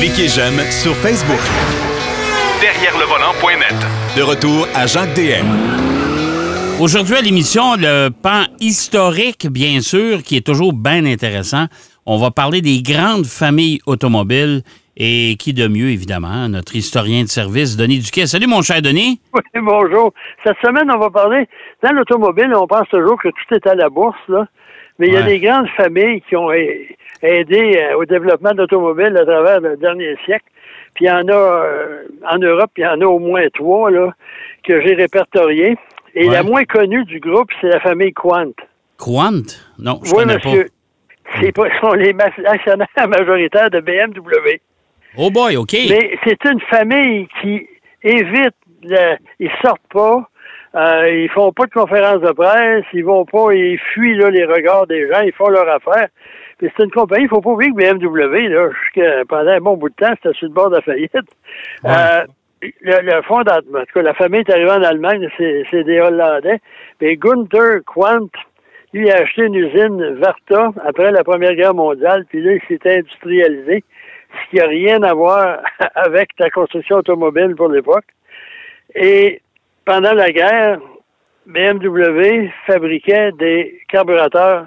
Cliquez j'aime sur Facebook. Derrière le volant.net. De retour à Jacques DM. Aujourd'hui à l'émission, le pan historique, bien sûr, qui est toujours bien intéressant. On va parler des grandes familles automobiles et qui de mieux, évidemment, notre historien de service, Denis Duquet. Salut, mon cher Denis. Oui, bonjour. Cette semaine, on va parler. Dans l'automobile, on pense toujours que tout est à la bourse, là. Mais il y a des grandes familles qui ont a- aidé euh, au développement de l'automobile à travers le dernier siècle. Puis il y en a euh, en Europe, il y en a au moins trois là, que j'ai répertoriées. Et Ouais. la moins connue du groupe, c'est la famille Quant. Quant? Non, je oui, connais monsieur. C'est pas, sont les actionnaires majoritaires de BMW. pas. Oh boy, OK. Mais c'est une famille qui évite, le, ils sortent pas, euh, ils font pas de conférences de presse, ils vont pas, ils fuient là, les regards des gens, ils font leur affaire. Puis c'est une compagnie, il faut pas oublier que BMW, là, jusqu'à- pendant un bon bout de temps, c'était sur le bord de la faillite. Ouais. Euh, le, le fondateur, en tout cas, la famille est arrivée en Allemagne, c'est c'est des Hollandais. Mais Gunther Quandt, lui, a acheté une usine Varta après la Première Guerre mondiale, puis là, il s'est industrialisé, ce qui n'a rien à voir avec la construction automobile pour l'époque. Et pendant la guerre, BMW fabriquait des carburateurs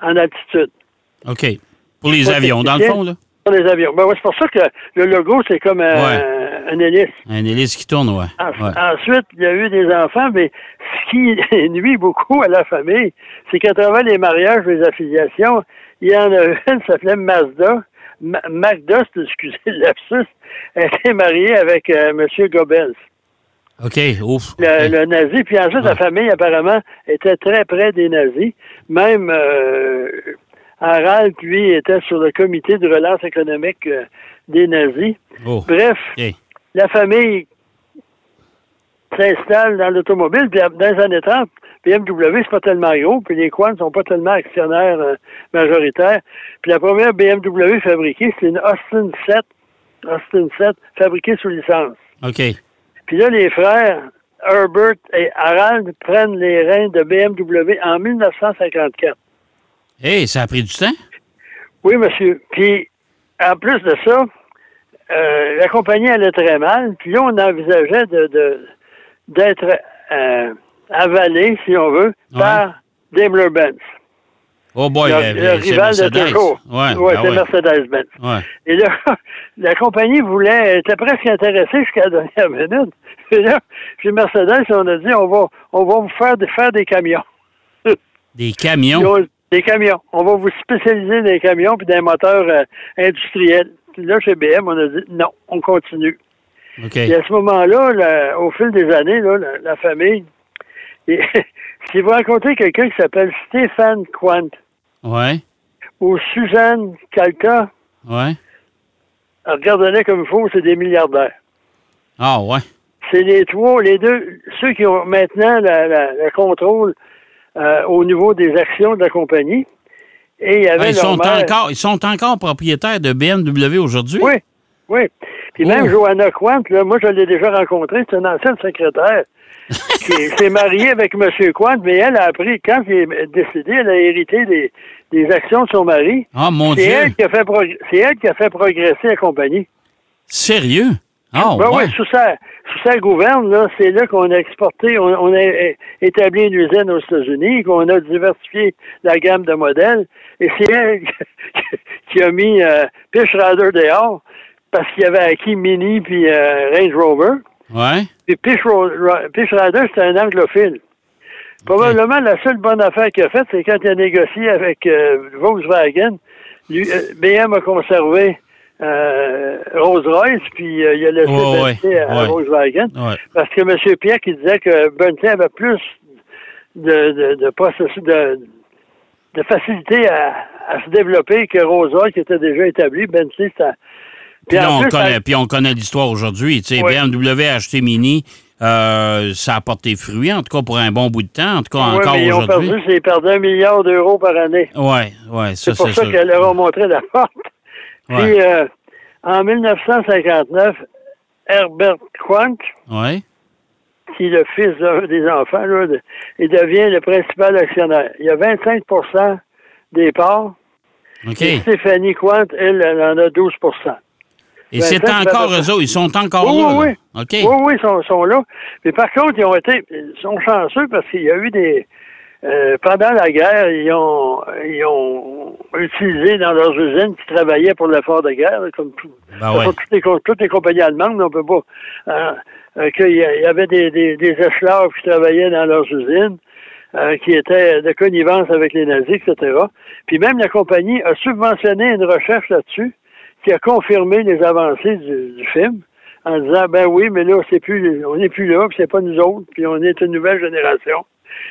en altitude OK. Pour les avions, dans le fond, là? pour les avions. Ben ouais, c'est pour ça que le logo, c'est comme un, Ouais. un hélice. Un hélice qui tourne, ouais. En- Ouais. Ensuite, il y a eu des enfants, mais ce qui nuit beaucoup à la famille, c'est qu'à travers les mariages, les affiliations, il y en a une qui s'appelait Mazda. Ma- Magda, c'est- excusez elle était mariée avec euh, M. Goebbels, OK, ouf. le, le nazi. Puis ensuite, Ouais. la famille, apparemment, était très près des nazis. Même euh, Harald, lui, était sur le comité de relance économique euh, des nazis. Oh. Bref, la famille s'installe dans l'automobile, puis dans les années 30, BMW, c'est pas tellement gros, puis les Quants sont pas tellement actionnaires euh, majoritaires. Puis la première BMW fabriquée, c'est une Austin 7, Austin 7, fabriquée sous licence. OK. Puis là, les frères Herbert et Harald prennent les reins de BMW en 1954. Hey, ça a pris du temps? Oui, monsieur. Puis, en plus de ça, euh, la compagnie allait très mal. Puis là, on envisageait de, d'être euh, avalé, si on veut, Ouais. par Daimler-Benz. Oh boy, le, le c'est rival de toujours. Ouais, Ouais, ben c'est ouais. Mercedes-Benz. Ouais. Et là, la compagnie voulait, était presque intéressée jusqu'à la dernière minute. Et là, chez Mercedes, on a dit, on va, on va vous faire, faire des camions. Des camions? Des camions. On va vous spécialiser dans les camions puis dans les moteurs euh, industriels. Puis là, chez BM, on a dit non, on continue. OK. Et à ce moment-là, au fil des années, là, la, la famille, et, si vous rencontrez quelqu'un qui s'appelle Stéphane Quant Ouais. ou Suzanne Calca, Ouais. regardez-les comme il faut, c'est des milliardaires. Ah, ouais. C'est les trois, les deux, ceux qui ont maintenant le contrôle euh, au niveau des actions de la compagnie. Et il y avait Ah, ils, leur sont mère- encore, ils sont encore propriétaires de BMW aujourd'hui? Oui, oui. Puis Oh. même Johanna Quant, là, moi, je l'ai déjà rencontrée, c'est une ancienne secrétaire qui s'est mariée avec M. Quant, mais elle a appris, quand il est décédé, elle a hérité des, des actions de son mari. Ah, mon C'est Dieu. elle, qui a fait c'est elle qui a fait progresser la compagnie. Sérieux? Ah, Ben ouais. oui, sous sa, sous sa gouverne, là, c'est là qu'on a exporté, on, on a é- établi une usine aux États-Unis, qu'on a diversifié la gamme de modèles, et c'est elle qui a mis euh, Fish Rider dehors, parce qu'il avait acquis Mini puis euh, Range Rover. Ouais. Puis Fish Rider, c'était un anglophile. Probablement la seule bonne affaire qu'il a faite, c'est quand il a négocié avec euh, Volkswagen. Lui, euh, BM a conservé euh, Rolls-Royce, puis euh, il a laissé Bentley à, à ouais. Volkswagen. Ouais. Parce que M. Pierre qui disait que Bentley avait plus de, de, de, processus- de, de facilité à, à se développer que Rolls-Royce qui était déjà établi. Bentley, c'était... Puis, là, on plus, connaît, ça- puis on connaît l'histoire aujourd'hui. Tu sais, Oui. BMW a acheté Mini. euh, ça a porté fruit, en tout cas pour un bon bout de temps, en tout cas Oui, encore mais ils ont aujourd'hui. perdu, c'est perdaient un milliard d'euros par année. Ouais, ouais, ça C'est pour ça, ça. qu'elle leur a montré la porte. Ouais. Puis, euh, en 1959, Herbert Quank, Ouais. qui est le fils d'un des enfants, là, de- il devient le principal actionnaire. Il y a 25% des parts. OK. Et Stéphanie Quant, elle, elle en a 12% Et c'est encore eux autres. Ils sont encore Oui, là. oui. Oui, oui, ils sont, sont là. Mais par contre, ils ont été, ils sont chanceux parce qu'il y a eu des, euh, pendant la guerre, ils ont, ils ont utilisé dans leurs usines qui travaillaient pour l'effort de guerre, comme tout, Ben ouais. toutes, les, toutes les compagnies allemandes, on peut pas, hein, euh, qu'il y avait des, des, des esclaves qui travaillaient dans leurs usines, euh, qui étaient de connivence avec les nazis, etc. Puis même la compagnie a subventionné une recherche là-dessus qui a confirmé les avancées du, du film en disant ben oui, mais là, c'est plus on n'est plus là, puis c'est pas nous autres, puis on est une nouvelle génération.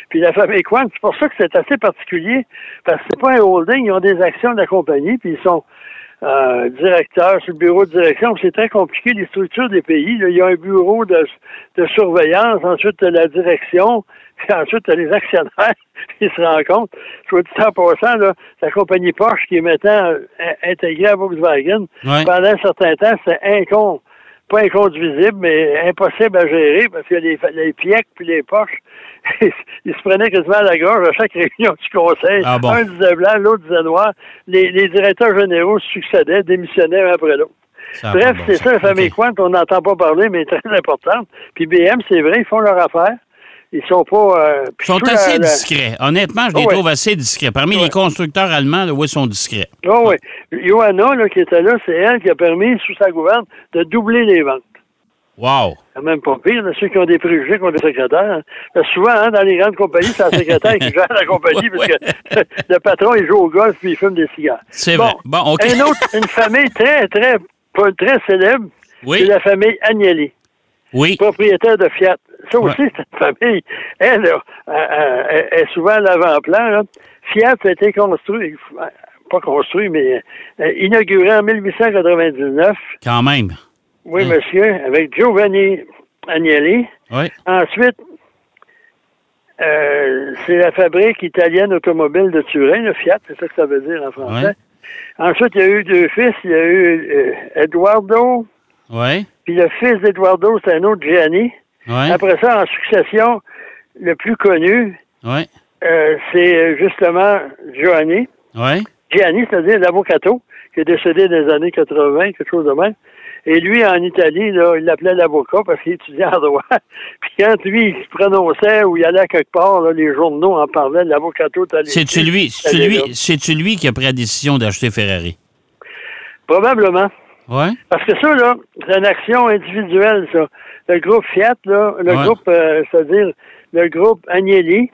Puis la famille Quant, c'est pour ça que c'est assez particulier, parce que c'est pas un holding, ils ont des actions de la compagnie, puis ils sont euh, directeurs sur le bureau de direction. C'est très compliqué, les structures des pays. là. il y a un bureau de, de surveillance, ensuite la direction, puis ensuite les actionnaires qui se rencontrent. Soit dit en passant, là, la compagnie Porsche qui est maintenant euh, intégrée à Volkswagen, Ouais. pendant un certain temps, c'est incon, pas inconduisible, mais impossible à gérer parce que les, les Pièques puis les Porsches, ils se prenaient quasiment à la gorge à chaque réunion du conseil. Ah bon? Un disait blanc, l'autre disait noir. Les, les directeurs généraux se succédaient, démissionnaient un après l'autre. Ça Bref, bon c'est ça, la famille OK. Quant, on n'entend pas parler, mais très importante. Puis BM, c'est vrai, ils font leur affaire. Ils sont pas... euh, Ils sont la- assez la- discrets. Honnêtement, je les Oh, ouais. trouve assez discrets. Parmi Ouais. les constructeurs allemands, là, oui, ils sont discrets. Ah oui. Johanna, là, qui était là, c'est elle qui a permis, sous sa gouverne, de doubler les ventes. Wow! C'est même pas pire, là, ceux qui ont des préjugés contre les secrétaires. hein. Souvent, hein, dans les grandes compagnies, c'est la secrétaire qui gère la compagnie, parce que le patron, il joue au golf puis il fume des cigares. C'est Bon, vrai. Bon, OK. Une autre, une famille très, très, pas très célèbre, c'est Oui, la famille Agnelli, oui. propriétaire de Fiat. Ça aussi, Ouais. une famille, elle, là, elle, elle- est souvent à l'avant-plan. Fiat a été construit, pas construit, mais euh, inauguré en 1899. Quand même. Oui, Hein? monsieur, avec Giovanni Agnelli. Oui. Ensuite, euh, c'est la fabrique italienne automobile de Turin, le Fiat, c'est ça que ça veut dire en français. Ouais. Ensuite, il y a eu deux fils. Il y a eu euh, Eduardo, Oui. puis le fils d'Eduardo, c'est un autre Gianni. Après ça, en succession, le plus connu, euh, c'est euh, justement Giovanni. Oui. Gianni, c'est-à-dire l'avocato, qui est décédé dans les années 80, quelque chose de même. Et lui, en Italie, là, il l'appelait l'avocat parce qu'il étudiait en droit. Puis quand lui, il se prononçait ou il allait quelque part, là, les journaux en parlaient, l'avocato italien. C'est-tu lui, c'est Elle est là. lui, c'est-tu lui qui a pris la décision d'acheter Ferrari? Probablement. Oui. Parce que ça, là, c'est une action individuelle, ça. Le groupe Fiat, là, le Ouais. groupe, euh, c'est-à-dire le groupe Agnelli,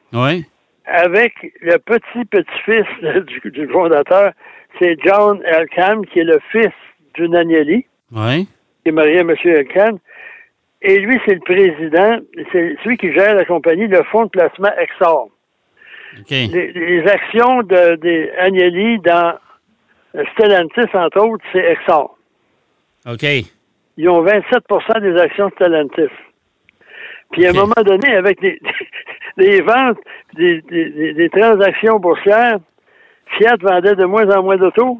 avec le petit-petit-fils du, du fondateur, c'est John Elkann, qui est le fils d'une Agnelli. Qui est marié à M. Elkann. Et lui, c'est le président, c'est celui qui gère la compagnie, le fonds de placement Exor. Les actions de, des Agnelli dans Stellantis, entre autres, c'est Exor. OK. Ils ont 27% des actions de Stellantis. Puis à un moment donné, avec ventes, des, des- des- des transactions boursières, Fiat vendait de moins en moins d'autos.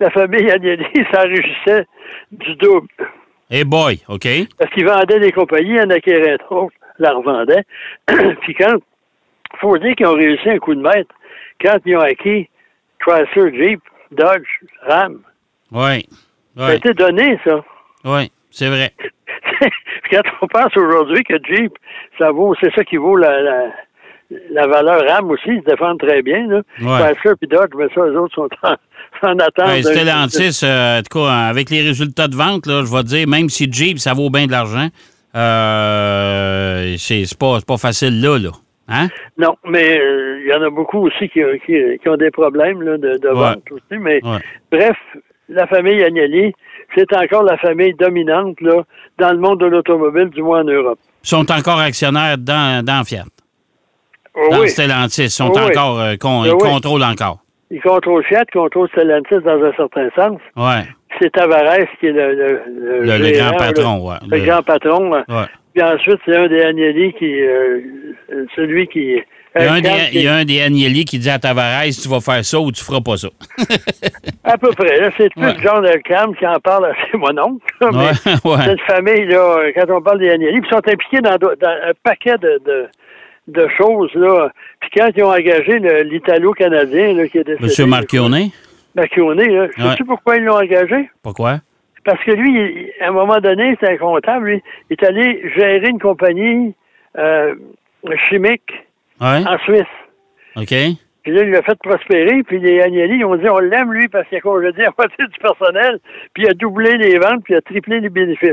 La famille Agnelli s'enrichissait du double. Hey boy, OK. Parce qu'ils vendaient des compagnies, en acquéraient d'autres, la revendaient. Puis quand, faut dire qu'ils ont réussi un coup de maître, quand ils ont acquis Chrysler, Jeep, Dodge, Ram, Oui. ça a été donné, ça. Oui. C'est vrai. quand on pense aujourd'hui que Jeep, ça vaut, c'est ça qui vaut la, la, la valeur RAM aussi, ils se défendent très bien, là. Ouais. Chrysler Dodge, mais ça, eux autres sont en, en attente. Ouais, Stellantis, euh, en tout cas, avec les résultats de vente, là, je vais te dire, même si Jeep, ça vaut bien de l'argent, euh, c'est c'est pas, c'est pas facile là, là. Hein? Non, mais euh, il y en a beaucoup aussi qui, qui, qui ont des problèmes là, de, de Ouais. vente aussi. Mais Ouais. bref, la famille Agnelli, c'est encore la famille dominante là, dans le monde de l'automobile, du moins en Europe. Ils sont encore actionnaires dans, dans Fiat. Oh Dans oui, Stellantis. Ils sont Oh encore, euh, con- Oh ils oui. contrôlent encore. ils contrôlent Fiat, ils contrôlent Stellantis dans un certain sens. Ouais. C'est Tavares qui est le, le, Le, le gérant, grand patron, ouais. Le, grand patron. ouais. Puis ensuite, c'est un des Agnelli qui, euh, celui qui... Il y, a un des, il y a un des Agnelli qui dit à Tavares, tu vas faire ça ou tu feras pas ça. À peu près. C'est plus Ouais. John Elkham qui en parle, c'est mon oncle. Ouais, ouais. une famille, là, quand on parle des Agnelli, ils sont impliqués dans, un paquet de, de, de choses, là. Puis quand ils ont engagé l'Italo-Canadien, qui est décédé... Monsieur Marchione? Machione, là. Sais-tu pourquoi ils l'ont engagé? Pourquoi? Parce que lui, à un moment donné, c'est un comptable, lui, il est allé gérer une compagnie euh, chimique Ouais. en Suisse. OK. Puis là, il l'a fait prospérer, puis les Agnelli, ils ont dit, on l'aime, lui, parce qu'il a congédié la moitié du personnel, puis il a doublé les ventes, puis il a triplé les bénéfices.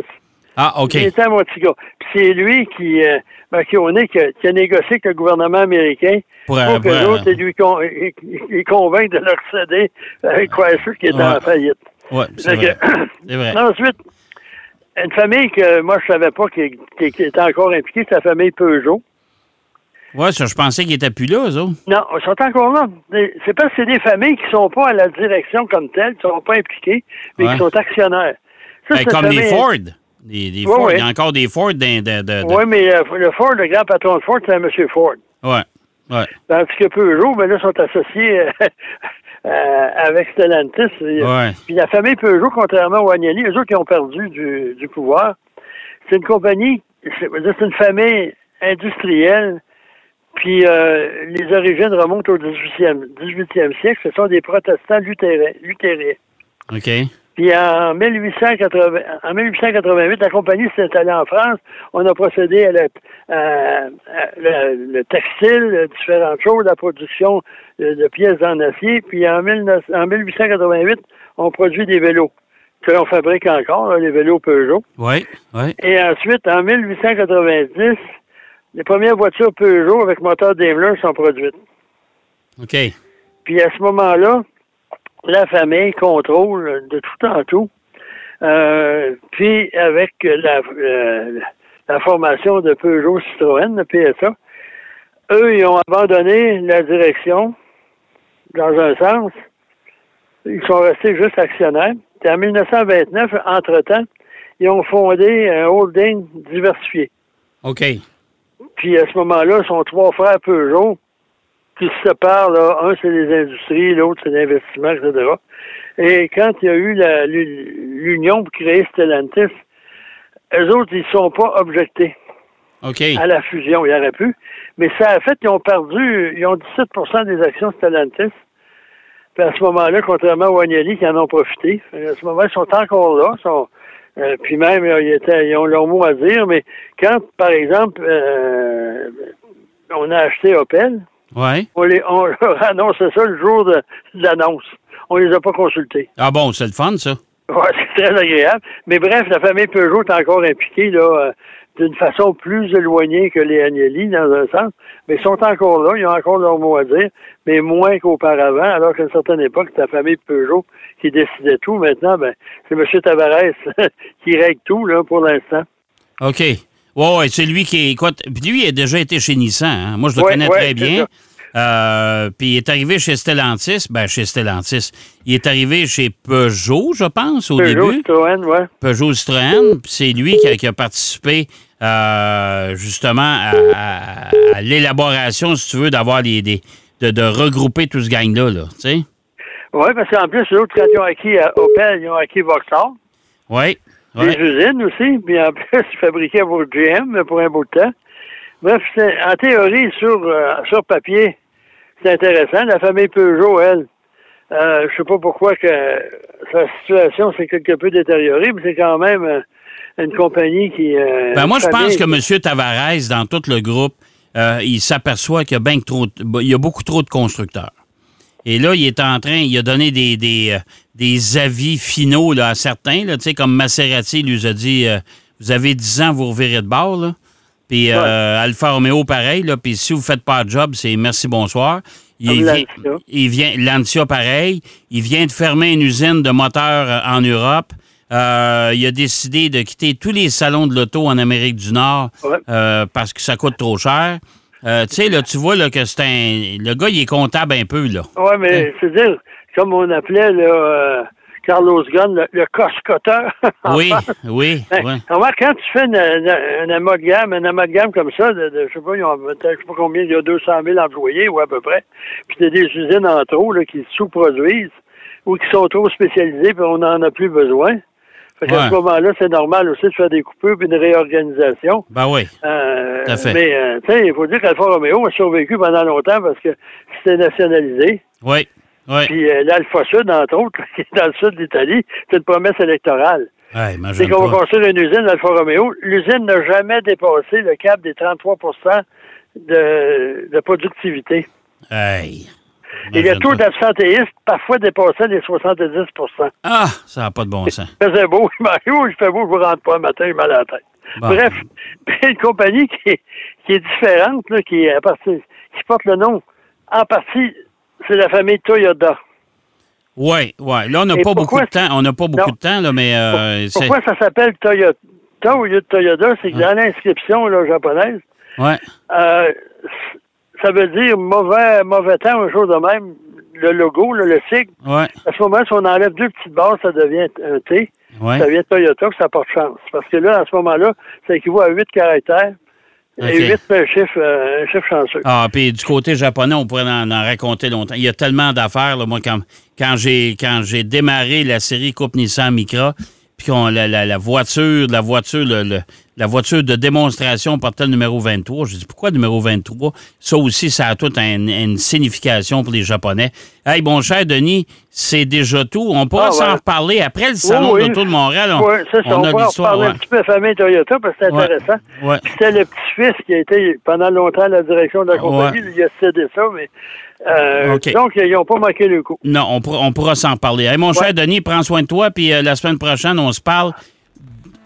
Ah, OK. Il était à Motiga. Puis c'est lui qui, euh, Machione, qui a, qui a négocié avec le gouvernement américain Pour, pour euh, que euh, l'autre lui con- il- il- il convainque de leur céder avec Chrysler qui est Ouais. en faillite. ouais, c'est Fait vrai. que- C'est vrai. Ensuite, une famille que moi, je savais pas qui, qui- qui était encore impliquée, c'est la famille Peugeot. Ça, je pensais qu'ils étaient plus là, eux autres. Non, ils sont encore là. C'est parce que c'est des familles qui sont pas à la direction comme telle, qui sont pas impliquées, mais Ouais. qui sont actionnaires. Ça, Ben, comme les Ford. Les, les Ouais, Ford. ouais. Il y a encore des Ford de, de, de- Oui, mais euh, le Ford, le grand patron de Ford, c'est un monsieur Ford. Ouais. Ouais. Tandis que Peugeot, ben là, sont associés euh, euh, avec Stellantis. Ouais. Puis la famille Peugeot, contrairement aux Agnelli, eux autres qui ont perdu du, du pouvoir, c'est une compagnie, c'est une famille industrielle, puis euh, les origines remontent au 18e, 18e siècle. Ce sont des protestants luthériens. luthériens. OK. Puis en, 1880, en 1888, la compagnie s'est installée en France. On a procédé à, la- à- à le, le textile, différentes choses, la production de, de pièces en acier. Puis en, 19 en 1888, on produit des vélos que l'on fabrique encore, là, les vélos Peugeot. Ouais. Ouais. Et ensuite, en 1890, les premières voitures Peugeot avec moteur Daimler sont produites. OK. Puis à ce moment-là, la famille contrôle de tout en tout. Euh, puis avec la, euh, la formation de Peugeot Citroën, le PSA, eux, ils ont abandonné la direction dans un sens. Ils sont restés juste actionnaires. Puis en 1929, entre-temps, ils ont fondé un holding diversifié. OK. Puis à ce moment-là, ils sont trois frères Peugeot qui se séparent. Là. Un, c'est les industries, l'autre, c'est l'investissement, etc. Et quand il y a eu la- l'union pour créer Stellantis, eux autres, ils ne sont pas objectés à la fusion. Il y aurait pu. Mais ça a fait qu'ils ont perdu, ils ont 17% des actions Stellantis. Puis à ce moment-là, contrairement aux Agnelli qui en ont profité, à ce moment, ils sont encore là. sont- euh, puis même, euh, ils, étaient- ils ont leur mot à dire. Mais quand, par exemple, euh, on a acheté Opel, Ouais. on, les, on leur annonçait ça le jour de, de l'annonce. On les a pas consultés. Ah bon, c'est le fun, ça. Ouais, c'est très agréable. Mais bref, la famille Peugeot est encore impliquée là, d'une façon plus éloignée que les Agnelli, dans un sens. Mais ils sont encore là, ils ont encore leur mot à dire, mais moins qu'auparavant, alors qu'à une certaine époque, c'était la famille Peugeot qui décidait tout. Maintenant, ben, c'est M. Tavares qui règle tout là, pour l'instant. OK. Ouais, ouais, c'est lui qui écoute. Puis lui, il a déjà été chez Nissan. hein. Moi, je le Ouais, connais ouais, très bien. Euh, puis il est arrivé chez Stellantis. Ben, chez Stellantis. Il est arrivé chez Peugeot, je pense, au Peugeot, début. Citroën, ouais. Peugeot Citroën. Puis c'est lui qui a, qui a participé euh, justement à, à- à l'élaboration, si tu veux, d'avoir les, des- de, de regrouper tout ce gang-là, là, tu sais. Oui, parce qu'en plus, les autres, quand ils ont acquis euh, Opel, ils ont acquis Vauxhall. Oui. Des usines aussi, puis en plus, ils fabriquaient pour GM pour un bout de temps. Bref, c'est- en théorie, sur, euh, sur papier, c'est intéressant. La famille Peugeot, elle, euh, je sais pas pourquoi que sa situation s'est quelque peu détériorée, mais c'est quand même euh, une compagnie qui... euh, Ben moi, je pense que M. Tavares, dans tout le groupe, euh, il s'aperçoit qu'il y a, ben trop, il y a beaucoup trop de constructeurs. Et là, il est en train, il a donné des, des, des avis finaux là, à certains, là, comme Maserati lui a dit Vous avez 10 ans, vous revirez de bord. Là. Puis euh, Alfa Romeo, pareil. Là, puis si vous ne faites pas de job, c'est merci, bonsoir. Il vient, Lancia. il vient, Lancia, pareil. Il vient de fermer une usine de moteurs euh, en Europe. Euh, il a décidé de quitter tous les salons de l'auto en Amérique du Nord Ouais. euh, parce que ça coûte trop cher. Tu sais, là, tu vois là, que c'est un. Le gars, il est comptable un peu, là. Oui, mais c'est dire, comme on appelait là, Carlos Ghosn, le, le coscoteur. Oui, oui, Ben, oui. quand tu fais une- une- un amalgame, un amalgame comme ça, de, de- je sais pas, ils ont peut-être, je sais pas combien, il y a 200 000 employés ou à peu près, puis il y a des usines en trop là, qui sous-produisent ou qui sont trop spécialisées, puis on n'en a plus besoin. Fait qu'à Ouais. ce moment-là, c'est normal aussi de faire des coupures puis une réorganisation. Ben oui. Euh, Tout à fait. Mais, euh, tu sais, il faut dire qu'Alfa Romeo a survécu pendant longtemps parce que c'était nationalisé. Oui. Ouais. Puis euh, l'Alpha Sud, entre autres, qui est dans le sud d'Italie, c'est une promesse électorale. Ouais, C'est qu'on va construire une usine Alfa Romeo. L'usine n'a jamais dépassé le cap des 33 de, de productivité. Hey. Et le taux d'absentéisme parfois dépassait les 70 Ah, ça n'a pas de bon sens. Il faisait beau, Mario, il fait beau, je ne rentre pas le matin, mal à la tête. Bon. Bref, une compagnie qui est, qui est différente, là, qui, est à partir, qui porte le nom, en partie, c'est la famille Toyota. Oui, oui. Là, on n'a pas beaucoup de temps. On n'a pas beaucoup Non. de temps, là, mais euh. Pourquoi ça s'appelle Toyota au lieu de Toyota? C'est que dans l'inscription là, japonaise, Ouais. euh, ça veut dire mauvais, mauvais temps, un jour de même. Le logo, là, le sigle, Ouais. à ce moment, si on enlève deux petites barres, ça devient un T. Ouais. Ça devient Toyota, que ça porte chance. Parce que là, à ce moment-là, ça équivaut à huit caractères OK. et huit un chiffre, euh, un chiffre chanceux. Ah, puis du côté japonais, on pourrait en, en raconter longtemps. Il y a tellement d'affaires. Moi, quand, quand j'ai quand j'ai démarré la série Coupe Nissan Micra, puis la, la, la voiture, la voiture, le- le- la voiture de démonstration portait le numéro 23. Je dis pourquoi le numéro 23? Ça aussi, ça a toute un- une signification pour les Japonais. Hey, bon cher Denis, c'est déjà tout. On pourra Ah, s'en ouais. reparler après le salon Oui, oui. d'auto de Montréal. On, Oui, c'est ça. on On, a l'histoire. ouais. un petit peu de la famille Toyota parce que c'est Ouais. intéressant. C'était le petit-fils qui a été pendant longtemps à la direction de la compagnie. Il a cédé ça, mais euh, donc ils n'ont pas manqué le coup. Non, on, pourra- on pourra s'en reparler. Hey, mon cher Denis, prends soin de toi, puis euh, la semaine prochaine, on se parle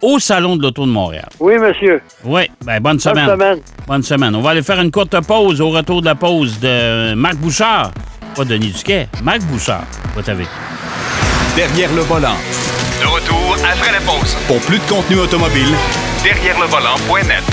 au Salon de l'Auto de Montréal. Oui, monsieur. Oui, ben, bonne Bonne semaine. semaine. Bonne semaine. On va aller faire une courte pause au retour de la pause de Marc Bouchard. Pas Denis Duquet, Marc Bouchard. Va t'avoir. Derrière le volant. De retour après la pause. Pour plus de contenu automobile, Derrière le volant.net.